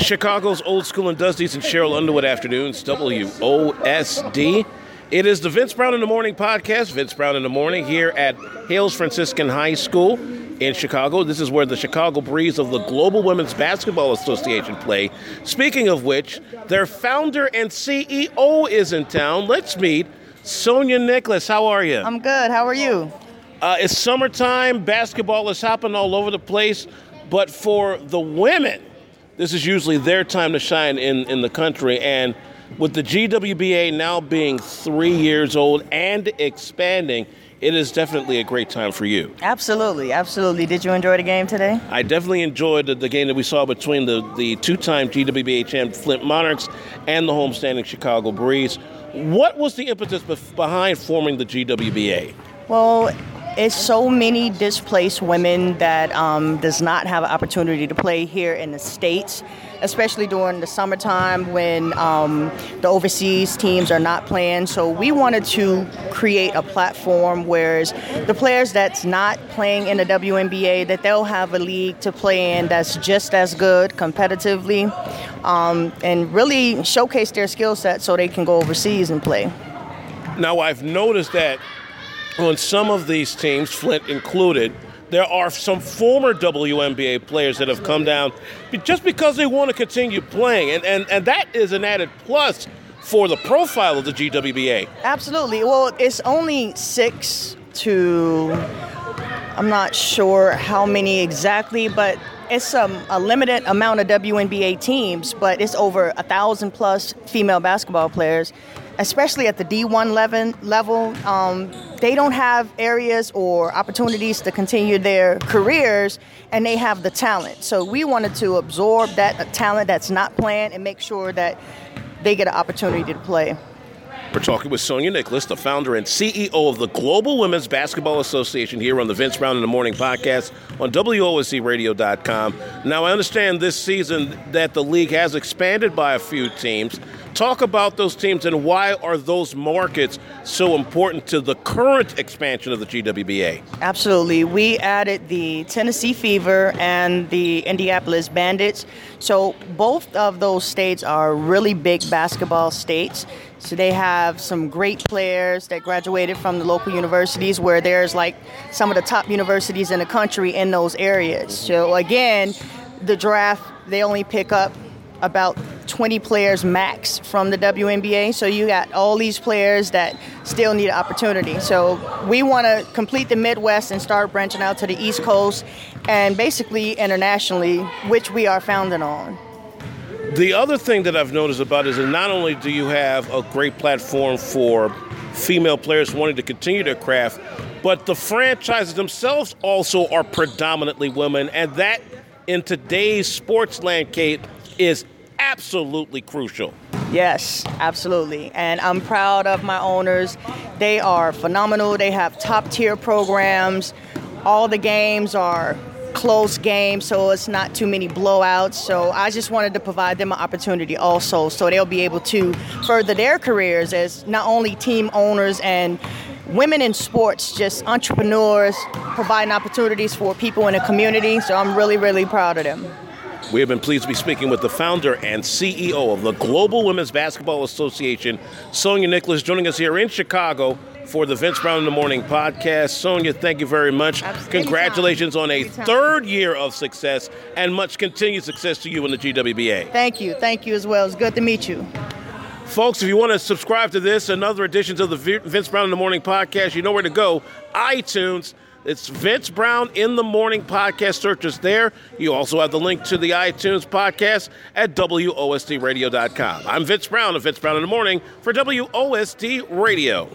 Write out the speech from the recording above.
Chicago's Old School and Dusties and Cheryl Underwood afternoons, WOSD. It is the Vince Brown in the Morning podcast, Vince Brown in the Morning, here at Hales Franciscan High School in Chicago. This is where the Chicago Breeze of the Global Women's Basketball Association play. Speaking of which, their founder and CEO is in town. Let's meet Sonya Nichols. How are you? I'm good. How are you? Uh, it's summertime. Basketball is happening all over the place. But for the women, this is usually their time to shine in, in the country. And with the GWBA now being three years old and expanding, it is definitely a great time for you. Absolutely, absolutely. Did you enjoy the game today? I definitely enjoyed the, the game that we saw between the, the two time GWBA champ Flint Monarchs and the homestanding Chicago Breeze. What was the impetus behind forming the GWBA? Well, it's so many displaced women that um, does not have an opportunity to play here in the states especially during the summertime when um, the overseas teams are not playing. So we wanted to create a platform where the players that's not playing in the WNBA that they'll have a league to play in that's just as good competitively um, and really showcase their skill set so they can go overseas and play. Now i've noticed that on some of these teams, Flint included, there are some former WNBA players that have come down just because they want to continue playing. And, and, and that is an added plus for the profile of the GWBA. Absolutely. Well, it's only six to, I'm not sure how many exactly, but it's um, a limited amount of WNBA teams, but it's over a thousand plus female basketball players especially at the D1 level, um, they don't have areas or opportunities to continue their careers, and they have the talent. So we wanted to absorb that talent that's not playing and make sure that they get an opportunity to play. We're talking with Sonya Nichols, the founder and CEO of the Global Women's Basketball Association, here on the Vince Brown in the Morning podcast on WOSDRadio.com. Now, I understand this season that the league has expanded by a few teams. Talk about those teams and why are those markets so important to the current expansion of the GWBA? Absolutely. We added the Tennessee Fever and the Indianapolis Bandits. So both of those states are really big basketball states. So they have some great players that graduated from the local universities where there's like some of the top universities in the country in those areas. So again, the draft, they only pick up about 20 players max from the WNBA. So you got all these players that still need an opportunity. So we want to complete the Midwest and start branching out to the East Coast and basically internationally, which we are founded on. The other thing that I've noticed about is that not only do you have a great platform for female players wanting to continue their craft, but the franchises themselves also are predominantly women, and that in today's sports landscape is absolutely crucial. Yes, absolutely. And I'm proud of my owners. They are phenomenal. They have top tier programs. All the games are close games, so it's not too many blowouts. So I just wanted to provide them an opportunity also, so they'll be able to further their careers as not only team owners and women in sports, just entrepreneurs, providing opportunities for people in the community. So I'm really, really proud of them. We have been pleased to be speaking with the founder and CEO of the Global Women's Basketball Association, Sonya Nichols, joining us here in Chicago for the Vince Brown in the Morning podcast. Sonya, thank you very much. Absolutely. Congratulations on a Anytime. third year of success and much continued success to you in the GWBA. Thank you. Thank you as well. It's good to meet you. Folks, if you want to subscribe to this and other editions of the Vince Brown in the Morning podcast, you know where to go iTunes. It's Vince Brown in the Morning podcast. Search us there. You also have the link to the iTunes podcast at WOSDRadio.com. I'm Vince Brown of Vince Brown in the Morning for WOSD Radio.